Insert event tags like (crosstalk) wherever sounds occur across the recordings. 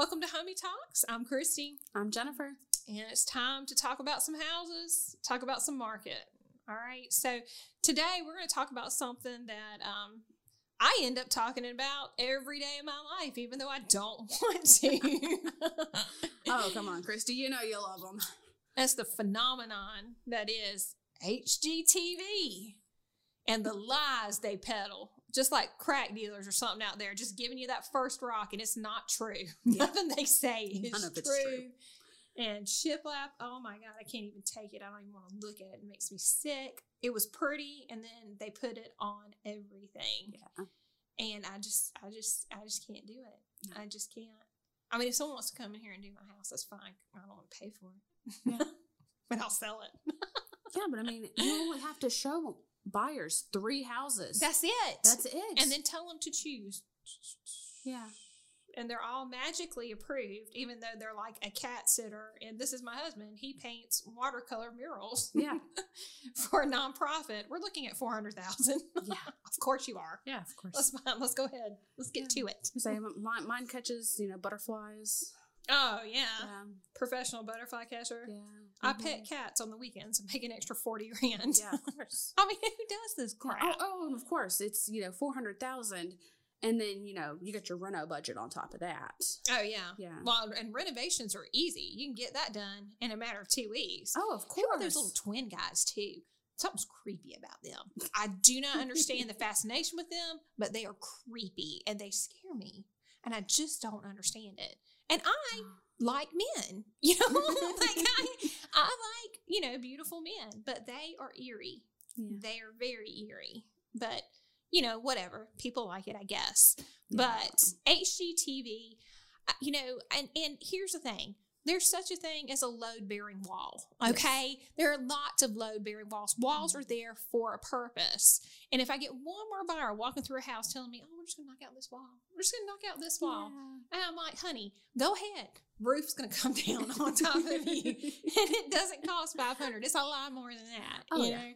Welcome to Homie Talks. I'm Christy, I'm Jennifer. and it's time to talk about some houses, talk about some market. All right. So today we're going to talk about something that um, I end up talking about every day of my life, even though I don't (laughs) want to. (laughs) Oh, come on, Christy. You know you love them. That's the phenomenon that is HGTV and the lies they peddle. Just like crack dealers or something out there, just giving you that first rock, and it's not true. (laughs) Yeah. Nothing they say is None of it's true. true. And shiplap, oh my god, I can't even take it. I don't even want to look at it. It makes me sick. It was pretty, and then they put it on everything, Yeah. and I just, I just, I just can't do it. No. I just can't. I mean, if someone wants to come in here and do my house, that's fine. I don't want to pay for it, Yeah. (laughs) but I'll sell it. (laughs) Yeah, but I mean, you only have to show buyers three houses. That's it. That's it. and then tell them to choose. yeah. And they're all magically approved, even though they're like a cat sitter. And this is my husband. He paints watercolor murals (laughs) Yeah. for a nonprofit. We're looking at four hundred thousand. (laughs) Yeah. of course you are. Yeah, of course. Let's let's go ahead. Let's get Yeah. to it. Say mine, mine catches, you know, butterflies. Oh yeah, Yeah. professional butterfly catcher. Yeah. I Mhm. pet cats on the weekends and make an extra forty grand. Yeah, of course. (laughs) I mean, who does this crap? Oh, oh, of course, it's you know four hundred thousand, and then you know you got your reno budget on top of that. Oh yeah. Yeah. Well, and renovations are easy. You can get that done in a matter of two weeks. Oh, of course. Who are those little twin guys too? Something's creepy about them. I do not understand the (laughs) fascination with them, but they are creepy and they scare me. And I just don't understand it. And I (gasps) like men, (laughs) you know, (laughs) like I, I like, you know, beautiful men, but they are eerie. Yeah. They are very eerie. But, you know, whatever. People like it, I guess. Yeah. But HGTV, uh, you know, and, and here's the thing there's such a thing as a load bearing wall. Okay. There are lots of load bearing walls. Walls are there for a purpose. And if I get one more buyer walking through a house telling me, oh, we're just going to knock out this wall, we're just going to knock out this wall. Yeah. And I'm like, honey, go ahead. Roof's going (laughs) to come down on top of you. (laughs) and it doesn't cost 500 It's a lot more than that. Oh, you yeah. know?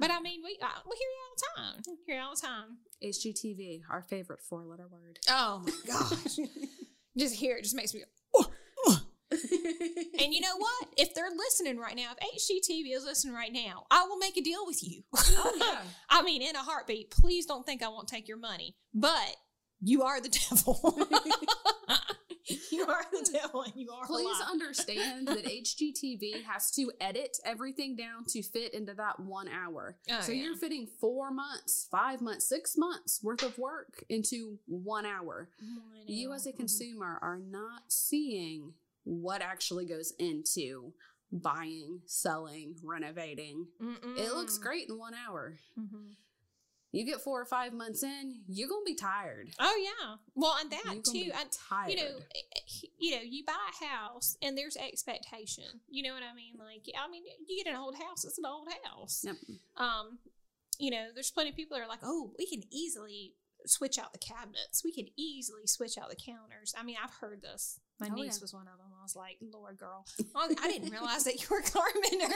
But I mean, we, uh, we hear it all the time. We hear it all the time. HGTV, our favorite four-letter word. Oh my gosh. (laughs) just hear it just makes me go. And you know (laughs) what? If they're listening right now, if HGTV is listening right now, I will make a deal with you. oh (laughs) yeah. I mean, in a heartbeat. Please don't think I won't take your money, but you are the (laughs) devil. you are the devil, and you are. Please alive. understand that HGTV has to edit everything down to fit into that one hour. Oh, so yeah. you're fitting four months, five months, six months worth of work into one hour. You, as a consumer, are not seeing what actually goes into buying, selling, renovating. It looks great in one hour. Mhm. You get four or five months in, you're gonna be tired. Oh yeah. Well, and that too. And tired. you know, eh, eh, you know, you buy a house and there's expectation. You know what I mean? Like, I mean, you get an old house; it's an old house. Yep. Um, you know, there's plenty of people that are like, oh, we can easily switch out the cabinets. We could easily switch out the counters. I mean, I've heard this. My Oh, niece yeah. was one of them. Was like, Lord, girl, I didn't realize that you were (laughs) a carpenter.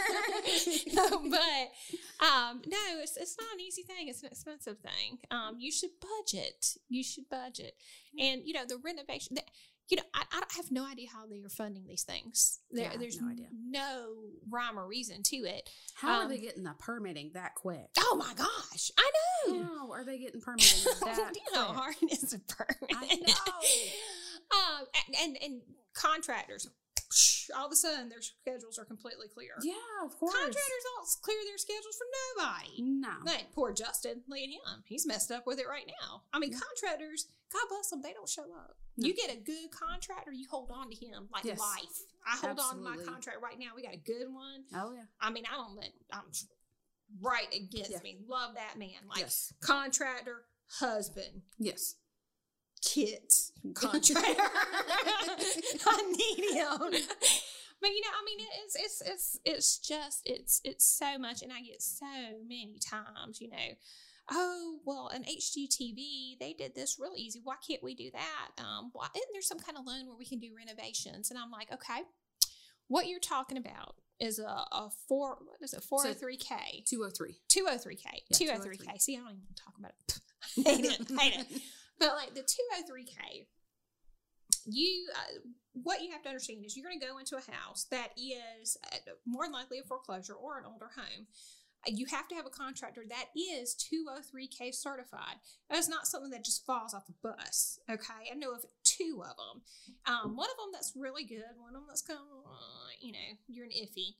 (laughs) but um, no, it's, it's not an easy thing. It's an expensive thing. Um, you should budget. You should budget. And, you know, the renovation, the, you know, I, I have no idea how they are funding these things. There, Yeah, there's no idea. no rhyme or reason to it. How are um, they getting the permitting that quick? Oh my gosh, I know. How are they getting permitting (laughs) that you know how hard is to permit? I know. um, and, and and contractors, all of a sudden their schedules are completely clear. Yeah, of course. Contractors don't clear their schedules for nobody. No. Like poor Justin, look at him. He's messed up with it right now. I mean, Yeah. contractors, God bless them, they don't show up. No. You get a good contractor, you hold on to him like Yes. life. I hold on to my contract right now. We got a good one. Oh yeah. I mean, I don't let, I'm right against Yeah. me. Love that man. Like yes. contractor, husband, Yes. Kids, (laughs) contractor. I (laughs) need him. But you know, I mean, it's it's it's it's just it's it's so much, and I get so many times, you know. Oh well, an HGTV they did this real easy. Why can't we do that? Um, why isn't there some kind of loan where we can do renovations? And I'm like, okay, what you're talking about is a, a four what is it four hundred three k 203. 203k 203k see i don't even talk about it (laughs) hate it hate it but like the 203k you uh, what you have to understand is you're going to go into a house that is uh, more than likely a foreclosure or an older home you have to have a contractor that is 203k certified. That's not something that just falls off the bus. Okay, I know of two of them. Um, one of them that's really good. One of them that's kind of, uh, you know, you're an iffy.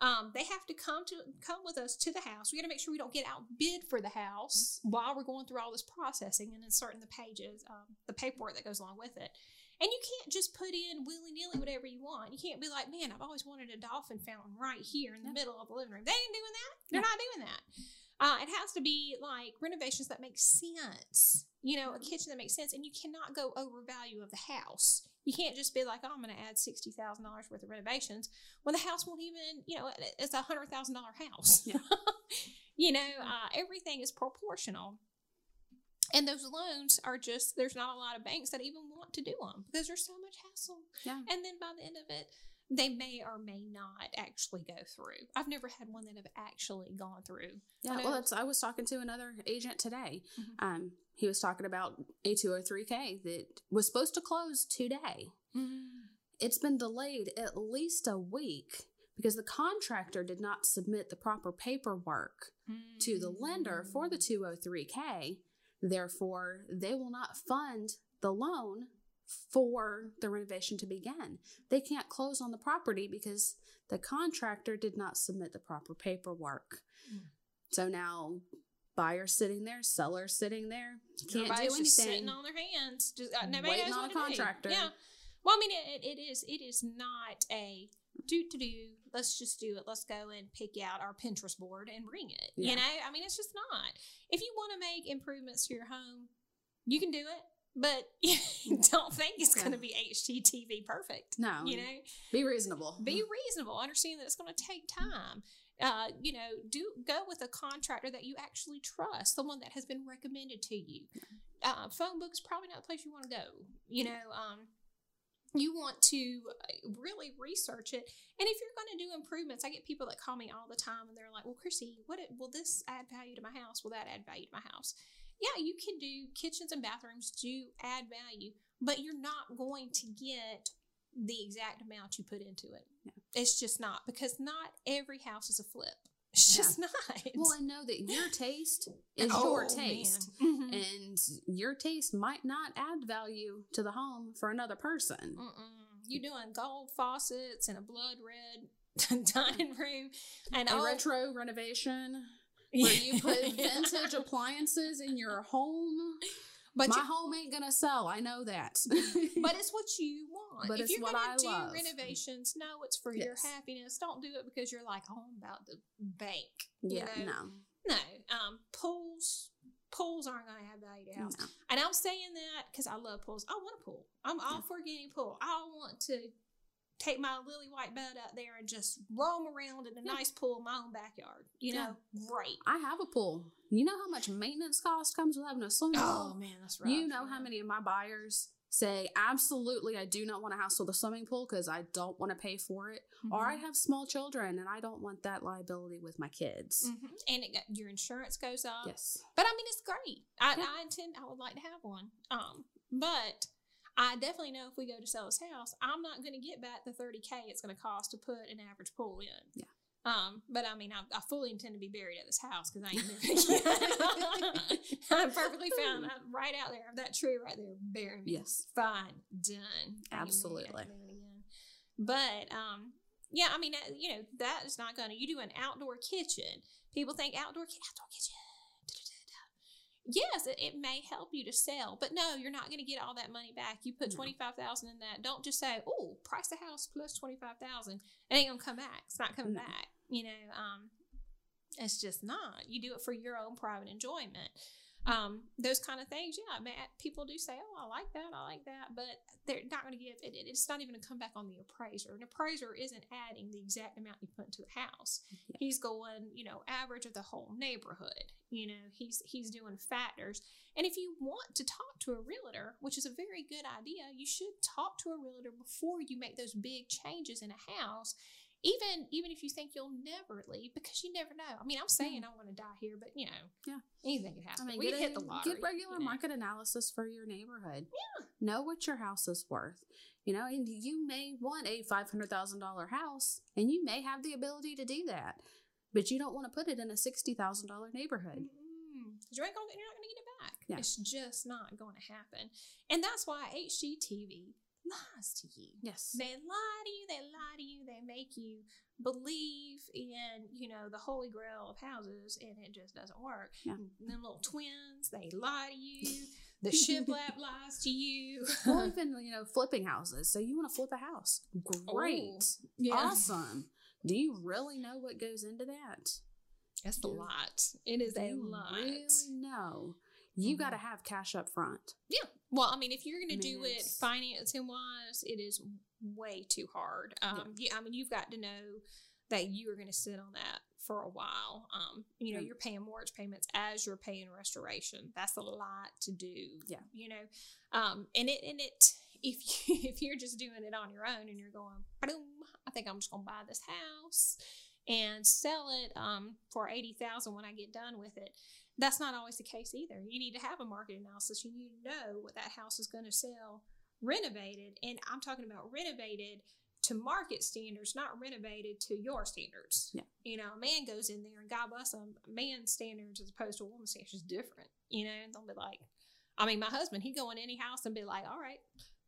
Um, they have to come to come with us to the house. We got to make sure we don't get outbid for the house while we're going through all this processing and inserting the pages, um, the paperwork that goes along with it. And you can't just put in willy nilly whatever you want. You can't be like, man, I've always wanted a dolphin fountain right here in the middle of the living room. They ain't doing that. They're not doing that. Uh, it has to be like renovations that make sense. You know, a kitchen that makes sense, and you cannot go over value of the house. You can't just be like, oh, I'm going to add sixty thousand dollars worth of renovations when the house won't even, you know, it's a hundred thousand dollar house. Yeah. (laughs) you know, uh, everything is proportional. And those loans are just, there's not a lot of banks that even want to do them because there's so much hassle. Yeah. And then by the end of it, they may or may not actually go through. I've never had one that have actually gone through. Yeah, well, that's, I was talking to another agent today. Mm-hmm. Um, he was talking about a 203K that was supposed to close today. Mm-hmm. It's been delayed at least a week because the contractor did not submit the proper paperwork mm-hmm. to the lender for the 203K. Therefore, they will not fund the loan for the renovation to begin. They can't close on the property because the contractor did not submit the proper paperwork. Mm. So now buyer sitting there, seller sitting there, can't Nobody's do anything. Just sitting on their hands, just uh, nobody waiting on a contractor. Yeah. Well, I mean, it, it is it is not a do to do. Let's just do it. Let's go and pick out our Pinterest board and bring it. Yeah. You know, I mean, it's just not. If you want to make improvements to your home, you can do it. But (laughs) don't think it's going to be HGTV perfect. No, you know, be reasonable. Be reasonable. Understand that it's going to take time. Uh, you know, do go with a contractor that you actually trust, someone that has been recommended to you. Uh, phone book is probably not the place you want to go. You know, um, you want to uh, really research it. And if you're going to do improvements, I get people that call me all the time and they're like, well, Chrissy, what it, will this add value to my house? Will that add value to my house? Yeah, you can do kitchens and bathrooms do add value, but you're not going to get the exact amount you put into it. It's just not because not every house is a flip. It's just (laughs) not. Well, I know that your taste (laughs) is oh, your taste, mm-hmm. and your taste might not add value to the home for another person. Mm-mm. You doing gold faucets and a blood red (laughs) dining room and a retro renovation where you put (laughs) vintage appliances in your home. But my home ain't gonna sell. I know that. but it's (laughs) what you want. But if you're gonna do love. renovations, no, it's for yes. your happiness. Don't do it because you're like, oh, I'm about to bank. Yeah, know? no, no. Um, pools, pools aren't gonna have value to house. No. And I'm saying that because I love pools. I want a pool. I'm all yeah. for getting a pool. I want to take my lily white bed out there and just roam around in a yeah. nice pool in my own backyard. You know, yeah. great. I have a pool. You know how much maintenance cost comes with having a swimming pool? Oh man, that's right. You know how many of my buyers say absolutely I do not want a house with a swimming pool because I don't want to pay for it, mm-hmm. or I have small children and I don't want that liability with my kids. Mm-hmm. And it, your insurance goes up. Yes, but I mean it's great. I, yeah. I intend I would like to have one. Um, but I definitely know if we go to sell this house, I'm not going to get back the 30K it's going to cost to put an average pool in. Yeah. Um, but I mean, I, I, fully intend to be buried at this house because I ain't moving. (laughs) (laughs) I'm perfectly fine. (laughs) I'm right out there. Of that tree right there, bury me. Yes. Fine. Done. Absolutely. But, um, yeah, I mean, you know, that is not going to, you do an outdoor kitchen. People think outdoor, outdoor kitchen yes, it, it, may help you to sell, but no, you're not going to get all that money back. You put twenty five thousand in that. Don't just say, "Oh, price the house plus twenty five thousand. It ain't gonna come back. It's not coming no. back." You know, um, it's just not. You do it for your own private enjoyment um, those kind of things. Yeah, man, people do say, "Oh, I like that, I like that," but they're not going to give it. It's not even going to come back on the appraiser. An appraiser isn't adding the exact amount you put into the house. Yeah. He's going, you know, average of the whole neighborhood. You know, he's he's doing factors. And if you want to talk to a realtor, which is a very good idea, you should talk to a realtor before you make those big changes in a house even even if you think you'll never leave, because you never know. I mean, I'm saying I want to die here, but you know, Yeah. anything could happen. I mean, we hit a- the lottery. get regular you know. market analysis for your neighborhood. Yeah. Know what your house is worth. You know, and you may want a five hundred thousand dollar house, and you may have the ability to do that, but you don't want to put it in a sixty thousand dollar neighborhood. Mm-mm. 'Cause you ain't gonna, you're not going to get it back. Yeah. It's just not going to happen. And that's why HGTV lies to you. Yes. They lie to you, they lie to you, they make you believe in, you know, the holy grail of houses and it just doesn't work. Yeah. Them little twins, they lie to you. (laughs) The shiplap lies to you. (laughs) well, even you know, flipping houses. So you want to flip a house? Great, Oh, yeah. awesome. Do you really know what goes into that? That's a lot. It is a lot. Really know. You Mhm. got to have cash up front. Yeah. Well, I mean, if you're going to do it financing wise, it is way too hard. Um, yeah. I mean, you've got to know that you are going to sit on that for a while. Um, you know, Yeah. you're paying mortgage payments as you're paying restoration. That's a lot to do. Yeah. You know, um, and it and it if you, (laughs) if you're just doing it on your own and you're going, I think I'm just going to buy this house and sell it um, for eighty thousand when I get done with it that's not always the case either. You need to have a market analysis. You need to know what that house is going to sell renovated. And I'm talking about renovated to market standards, not renovated to your standards. Yeah. You know, a man goes in there and God bless him, man's standards as opposed to a woman's standards is different. You know, and they'll be like, I mean, my husband, he'd go in any house and be like, all right,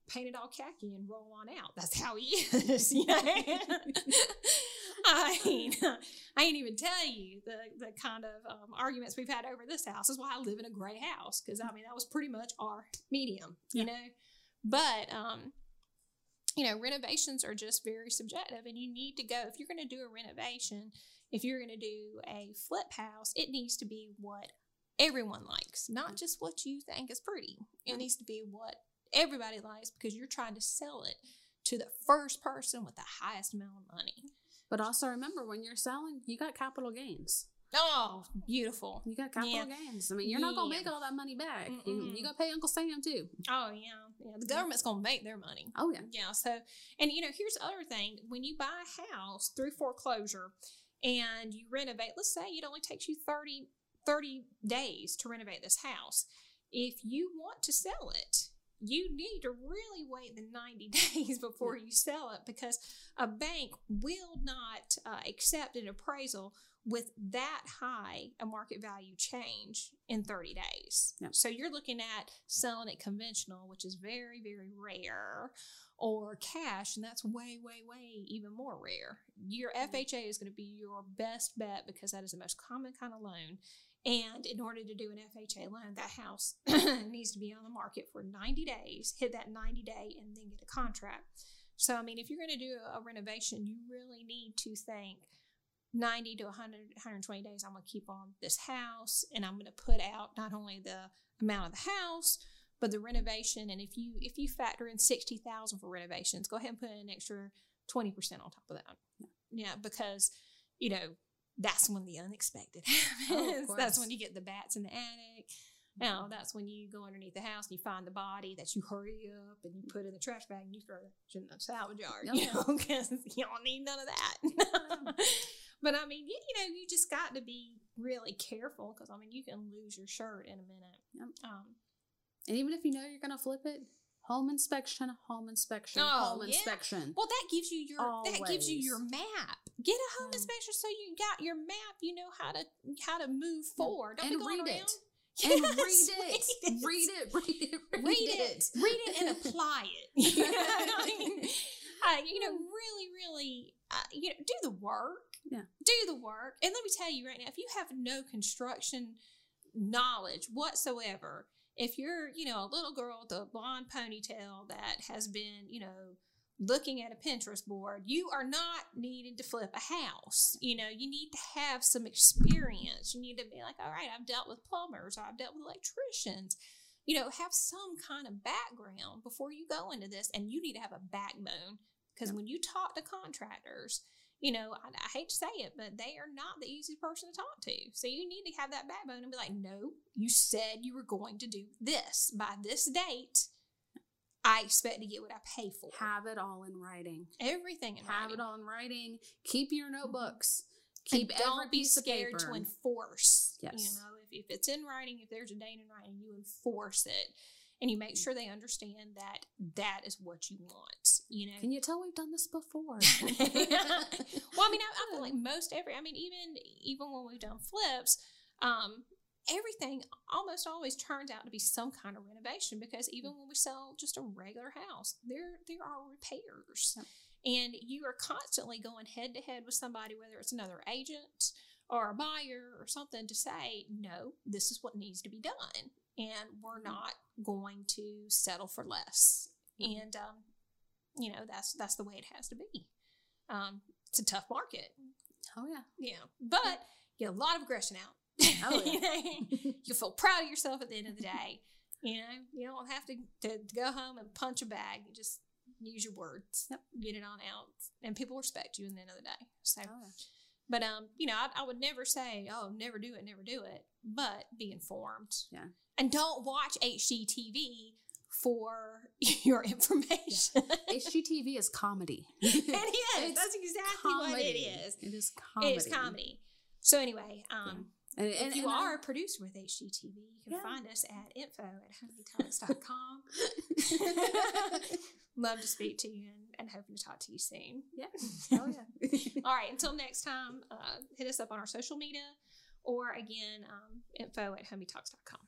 paint it all khaki and roll on out. That's how he (laughs) is. You know? (laughs) I mean, I ain't even tell you the the kind of um, arguments we've had over this house. Is why I live in a gray house because I mean that was pretty much our medium, you Yeah. know. But um, you know, renovations are just very subjective, and you need to go if you're going to do a renovation. If you're going to do a flip house, it needs to be what everyone likes, not just what you think is pretty. It needs to be what everybody likes because you're trying to sell it to the first person with the highest amount of money. But also remember, when you're selling, you got capital gains. Oh, beautiful. You got capital Yeah. gains. I mean, you're not gonna make all that money back. You, Mm-mm. you gotta pay Uncle Sam too. Oh yeah, yeah. The government's gonna make their money. Oh yeah. Yeah. So, and you know, here's the other thing: when you buy a house through foreclosure and you renovate, let's say it only takes you 30, 30 days to renovate this house. If you want to sell it, you need to really wait the 90 (laughs) days before you sell it because a bank will not uh, accept an appraisal with that high a market value change in 30 days. So you're looking at selling it conventional, which is very, very rare, or cash, and that's way, way, way even more rare. Your FHA is going to be your best bet because that is the most common kind of loan. And in order to do an FHA loan, that house (clears throat) needs to be on the market for 90 days, hit that 90 day, and then get a contract. So, I mean, if you're going to do a renovation, you really need to think 90 to 100, 120 days. I'm going to keep on this house and I'm going to put out not only the amount of the house, but the renovation. And if you if you factor in 60,000 for renovations, go ahead and put in an extra 20% on top of that. Yeah, because, you know, that's when the unexpected (laughs) happens. that's when you get the bats in the attic. Now that's when you go underneath the house and you find the body that you hurry up and you put in the trash bag and you throw it in the salvage yard, you Yeah. know, (laughs) because you don't need none of that. (laughs) but I mean, you, you know, you just got to be really careful because I mean, you can lose your shirt in a minute. Yep. Um, And even if you know you're gonna flip it, home inspection, home inspection, Oh, home yeah. inspection. well, that gives you your that gives you your map. Get a home Yeah. inspection so you got your map. You know how to how to move forward. Don't and be going read around. (laughs) it. Yes, and read it. Read it. Read it. Read, read it, read it, and apply (laughs) it. You know, I mean, uh, you know, really, really, uh, you know, do the work. Yeah. do the work. And let me tell you right now, if you have no construction knowledge whatsoever, if you're, you know, a little girl with a blonde ponytail that has been, you know, looking at a Pinterest board, you are not needing to flip a house. You know, you need to have some experience. You need to be like, all right, I've dealt with plumbers, I've dealt with electricians. You know, have some kind of background before you go into this, and you need to have a backbone because when you talk to contractors, you know, I, I hate to say it, but they are not the easiest person to talk to. So you need to have that backbone and be like, no, you said you were going to do this by this date. I expect to get what I pay for. Have it all in writing. Everything in Have writing. it all in writing. Keep your notebooks. Keep every don't be scared to enforce. Yes. You know, if, if it's in writing, if there's a date in writing, you enforce it. And you make mm. sure they understand that that is what you want. You know, Can you tell we've done this before? (laughs) well, I mean, I, I feel (laughs) like most every. I mean, even even when we've done flips, um, everything almost always turns out to be some kind of renovation because even when we sell just a regular house, there there are repairs, Yep. and you are constantly going head to head with somebody, whether it's another agent or a buyer or something, to say, no, this is what needs to be done, and we're not going to settle for less, and um, you know that's that's the way it has to be. Um, it's a tough market, oh yeah. yeah, but get a lot of aggression out. Oh, (laughs) You yeah. know, you feel proud of yourself at the end of the day. You know, you don't have to, to, to go home and punch a bag. You just use your words, Yep. get it on out, and people respect you at the end of the day. So, Oh, yeah. but um, you know, I, I would never say, oh, never do it, never do it. But be informed. Yeah. And don't watch HGTV for (laughs) your information. HGTV is comedy. (laughs) it is. It's That's exactly what it comedy. is. It is comedy. It's comedy. So anyway, um, And, if you and are a producer with HGTV, you can Yeah. find us at info at (laughs) homietalks.com. Love to speak to you and, and hoping to talk to you soon. yeah. Oh yeah. All right, until next time, uh, hit us up on our social media or again, um, info at homietalks.com.